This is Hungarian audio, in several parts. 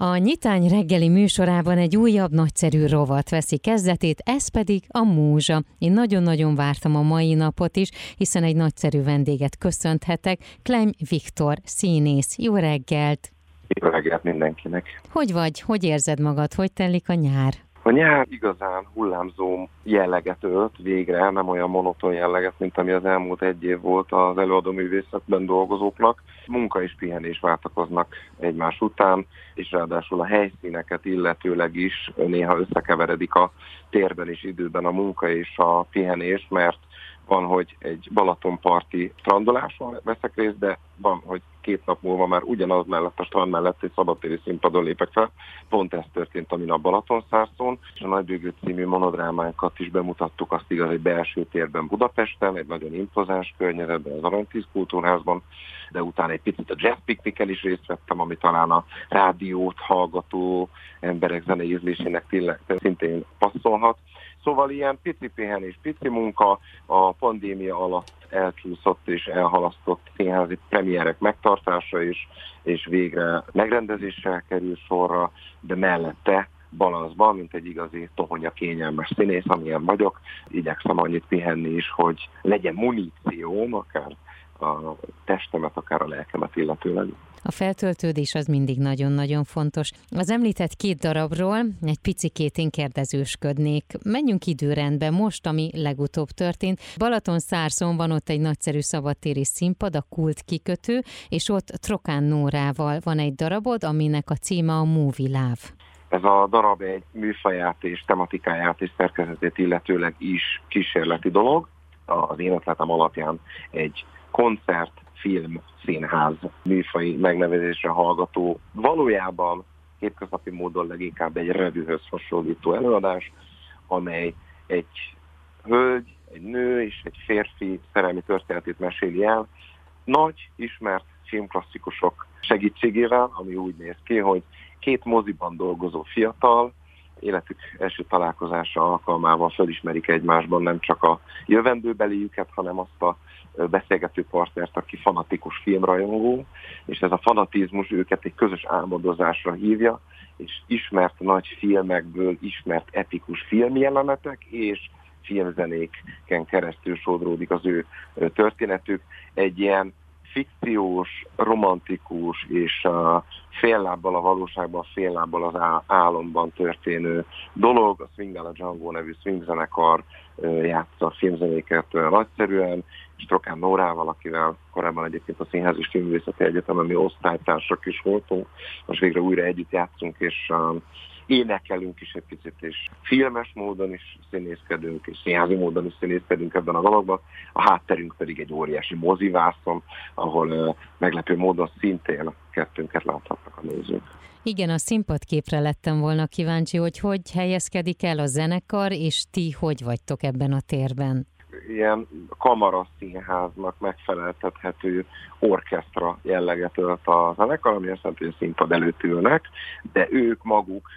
A Nyitány reggeli műsorában egy újabb nagyszerű rovat veszi kezdetét, ez pedig a múzsa. Én nagyon-nagyon vártam a mai napot is, hiszen egy nagyszerű vendéget köszönthetek, Kleim Viktor, színész. Jó reggelt! Jó reggelt mindenkinek! Hogy vagy? Hogy érzed magad? Hogy telik a nyár? A nyár igazán hullámzó jelleget ölt végre, nem olyan monoton jelleget, mint ami az elmúlt egy év volt az előadó művészetben dolgozóknak. Munka és pihenés váltakoznak egymás után, és ráadásul a helyszíneket illetőleg is néha összekeveredik a térben és időben a munka és a pihenés, mert van, hogy egy Balatonparti strandoláson veszek részt, de van, hogy két nap múlva már ugyanaz mellett a strand mellett egy szabadtéri színpadon lépek fel. Pont ez történt a minap Balatonszárszón, és a Nagybőgő című monodrámánkat is bemutattuk, azt igaz, egy belső térben Budapesten, egy nagyon impozáns környezetben, az Aranytíz Kultúrházban, de utána egy picit a jazz pikniken is részt vettem, ami talán a rádiót hallgató emberek zenei ízlésének szintén passzolhat. Szóval ilyen pici pihenés, pici munka a pandémia alatt elcsúszott és elhalasztott színházi premierek megtartása is, és végre megrendezéssel kerül sorra, de mellette balanszban, mint egy igazi tohonya kényelmes színész, amilyen vagyok. Igyekszem annyit pihenni is, hogy legyen munícióm, akár a testemet, akár a lelkemet illetőleg. A feltöltődés az mindig nagyon-nagyon fontos. Az említett két darabról egy picikét én kérdezősködnék. Menjünk időrendbe most, ami legutóbb történt. Balaton Szárszon van ott egy nagyszerű szabadtéri színpad, a Kult kikötő, és ott Trokán Nórával van egy darabod, aminek a címe a Movie Love. Ez a darab egy műfaját és tematikáját és szerkezetét illetőleg is kísérleti dolog. Az én ötletem alapján egy koncert, film, színház műfai megnevezésre hallgató, valójában hétköznapi módon leginkább egy revűhöz hasonlító előadás, amely egy hölgy, egy nő és egy férfi szerelmi történetét meséli el, nagy, ismert filmklasszikusok segítségével, ami úgy néz ki, hogy két moziban dolgozó fiatal, életük első találkozása alkalmával felismerik egymásban nem csak a jövendőbeliüket, hanem azt a beszélgető partnert, aki fanatikus filmrajongó, és ez a fanatizmus őket egy közös álmodozásra hívja, és ismert nagy filmekből ismert epikus filmjelenetek, és filmzenéken keresztül sodródik az ő történetük. Egy ilyen fikciós, romantikus és a fél lábbal a valóságban, fél lábbal az álomban történő dolog. A Swingala Django nevű swingzenekar játsza a filmzenéket nagyszerűen, és Trokán Nórával, akivel korábban egyébként a Színház és Filmvészeti Egyetemen mi osztálytársak is voltunk, most végre újra együtt játszunk, és énekelünk is egy picit, és filmes módon is színészkedünk, és színházi módon is színészkedünk ebben a dologban. A hátterünk pedig egy óriási mozivászon, ahol meglepő módon szintén kettőnket láthatnak a nézők. Igen, a színpadképre lettem volna kíváncsi, hogy hogy helyezkedik el a zenekar, és ti hogy vagytok ebben a térben? ilyen kamaraszínháznak megfeleltethető orkesztra jelleget ölt a zenekar, ami azt jelenti, hogy a színpad előtt ülnek, de ők maguk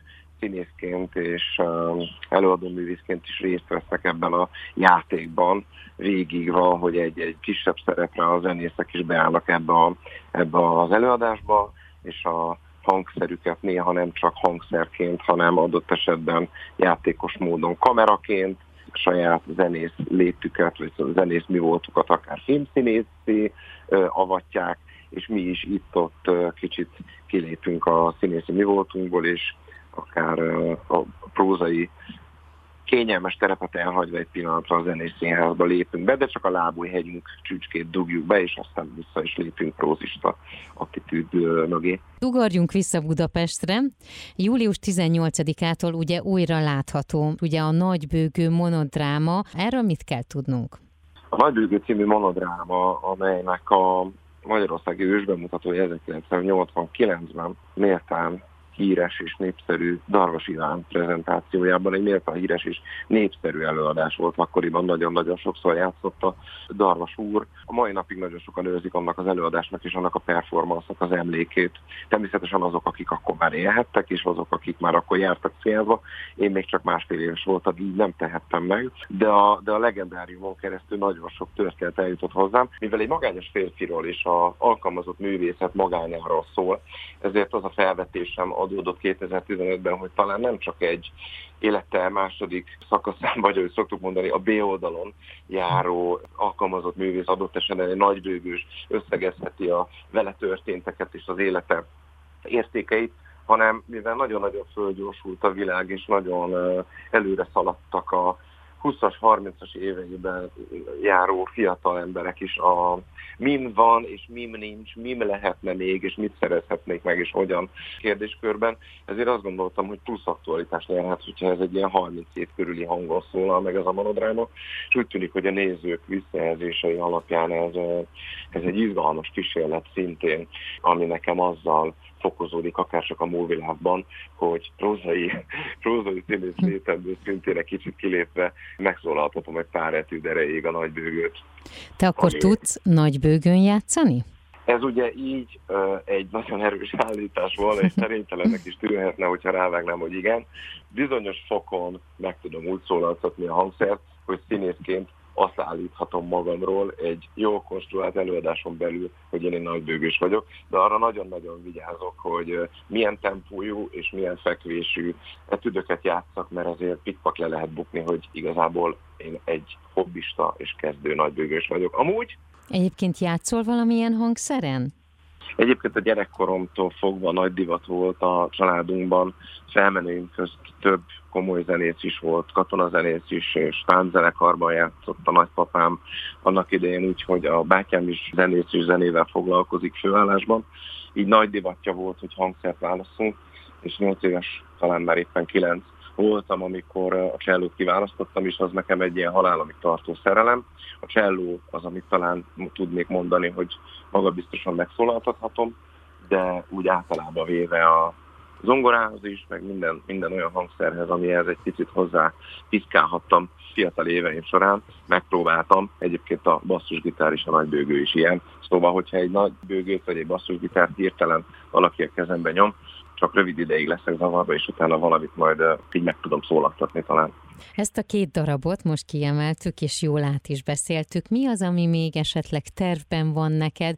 színészként és um, előadó művészként is részt vesznek ebben a játékban. Végig van, hogy egy, egy kisebb szerepre a zenészek is beállnak ebbe, a, ebbe az előadásba, és a hangszerüket néha nem csak hangszerként, hanem adott esetben játékos módon kameraként, saját zenész létüket, vagy zenész mi voltukat akár filmszínészé avatják, és mi is itt-ott kicsit kilépünk a színészi mi voltunkból, és akár a prózai kényelmes terepet elhagyva egy pillanatra a zenés színházba lépünk be, de csak a lábújhegyünk csücskét dugjuk be, és aztán vissza is lépünk prózista attitűd mögé. Ugorjunk vissza Budapestre. Július 18-ától ugye újra látható, ugye a nagybőgő monodráma. Erről mit kell tudnunk? A Nagybőgő című monodráma, amelynek a Magyarországi ősbemutatója 1989-ben méltán híres és népszerű Darvas Iván prezentációjában egy méltán híres és népszerű előadás volt. Akkoriban nagyon-nagyon sokszor játszott a Darvas úr. A mai napig nagyon sokan őrzik annak az előadásnak és annak a performance az emlékét. Természetesen azok, akik akkor már élhettek, és azok, akik már akkor jártak célba. Én még csak másfél éves voltam, így nem tehettem meg. De a, de a legendáriumon keresztül nagyon sok történet eljutott hozzám. Mivel egy magányos férfiról és a alkalmazott művészet magányáról szól, ezért az a felvetésem ad adódott 2015-ben, hogy talán nem csak egy élete második szakaszán, vagy ahogy szoktuk mondani, a B oldalon járó alkalmazott művész adott esetben egy nagybőgős összegezheti a vele történteket és az élete értékeit, hanem mivel nagyon-nagyon fölgyorsult a világ, és nagyon előre szaladtak a 20-as, 30-as éveiben járó fiatal emberek is a mim van, és mim nincs, mim lehetne még, és mit szerezhetnék meg, és hogyan kérdéskörben. Ezért azt gondoltam, hogy plusz aktualitás nyerhet, hogyha ez egy ilyen 30 év körüli hangon szólal meg ez a monodráma, és úgy tűnik, hogy a nézők visszajelzései alapján ez, ez egy izgalmas kísérlet szintén, ami nekem azzal fokozódik, akár csak a múlvilágban, hogy prózai, prózai színész létemből szintén egy kicsit kilépve megszólaltatom egy pár etűd erejéig a nagybőgőt. Te akkor ami... tudsz nagybőgőn játszani? Ez ugye így uh, egy nagyon erős állítás volna, és szerénytelennek is tűnhetne, hogyha rávágnám, hogy igen. Bizonyos fokon meg tudom úgy szólaltatni a hangszert, hogy színészként azt állíthatom magamról egy jó konstruált előadáson belül, hogy én egy nagy bőgős vagyok, de arra nagyon-nagyon vigyázok, hogy milyen tempójú és milyen fekvésű etüdöket játszak, mert azért pikpak le lehet bukni, hogy igazából én egy hobbista és kezdő nagybőgős vagyok. Amúgy... Egyébként játszol valamilyen hangszeren? Egyébként a gyerekkoromtól fogva nagy divat volt a családunkban, felmenőink közt több komoly zenész is volt, katonazenész is, és tánczenekarban játszott a nagypapám annak idején úgy, hogy a bátyám is zenész és zenével foglalkozik főállásban. Így nagy divatja volt, hogy hangszert válaszunk, és 8 éves, talán már éppen 9 voltam, amikor a csellót kiválasztottam, és az nekem egy ilyen halálamig tartó szerelem. A cselló az, amit talán tudnék mondani, hogy magabiztosan megszólaltathatom, de úgy általában véve a zongorához is, meg minden, minden olyan hangszerhez, amihez egy picit hozzá piszkálhattam fiatal éveim során, megpróbáltam. Egyébként a basszusgitár is, a nagybőgő is ilyen. Szóval, hogyha egy nagy bőgőt vagy egy basszusgitárt hirtelen valaki a kezembe nyom, csak rövid ideig leszek zavarba, és utána valamit majd így meg tudom szólaltatni talán. Ezt a két darabot most kiemeltük, és jól át is beszéltük. Mi az, ami még esetleg tervben van neked?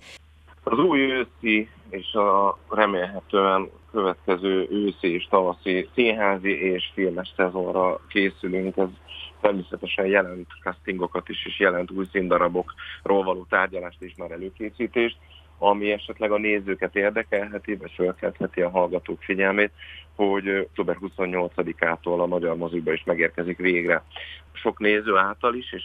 Az új őszi és a remélhetően következő őszi és tavaszi színházi és filmes szezonra készülünk. Ez természetesen jelent castingokat is, és jelent új színdarabokról való tárgyalást és már előkészítést ami esetleg a nézőket érdekelheti, vagy fölkeltheti a hallgatók figyelmét, hogy október 28-ától a magyar mozikba is megérkezik végre. Sok néző által is, és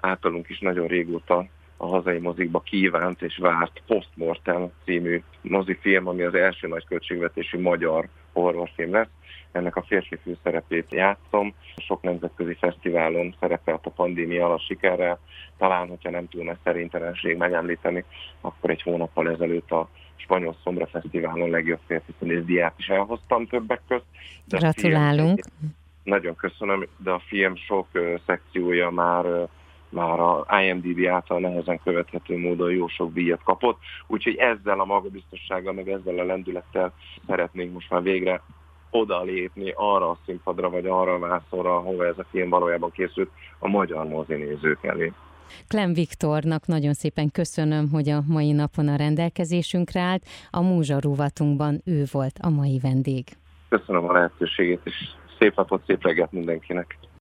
általunk is nagyon régóta a hazai mozikba kívánt és várt Postmortem című mozifilm, ami az első nagy költségvetésű magyar horrorfilm lesz. Ennek a férfi főszerepét játszom. Sok nemzetközi fesztiválon szerepelt a pandémia alatt sikerrel. Talán, hogyha nem túl szerintelenség megemlíteni, akkor egy hónappal ezelőtt a Spanyol Szombra Fesztiválon legjobb férfi diát is elhoztam többek közt. De Gratulálunk! Film, nagyon köszönöm, de a film sok szekciója már már a IMDb által nehezen követhető módon jó sok díjat kapott, úgyhogy ezzel a magabiztossággal, meg ezzel a lendülettel szeretnénk most már végre oda lépni arra a színpadra, vagy arra a vászonra, ahova ez a film valójában készült, a magyar mozinézők elé. Klem Viktornak nagyon szépen köszönöm, hogy a mai napon a rendelkezésünkre állt. A Múzsa Rúvatunkban ő volt a mai vendég. Köszönöm a lehetőségét, és szép napot, szép reggelt mindenkinek.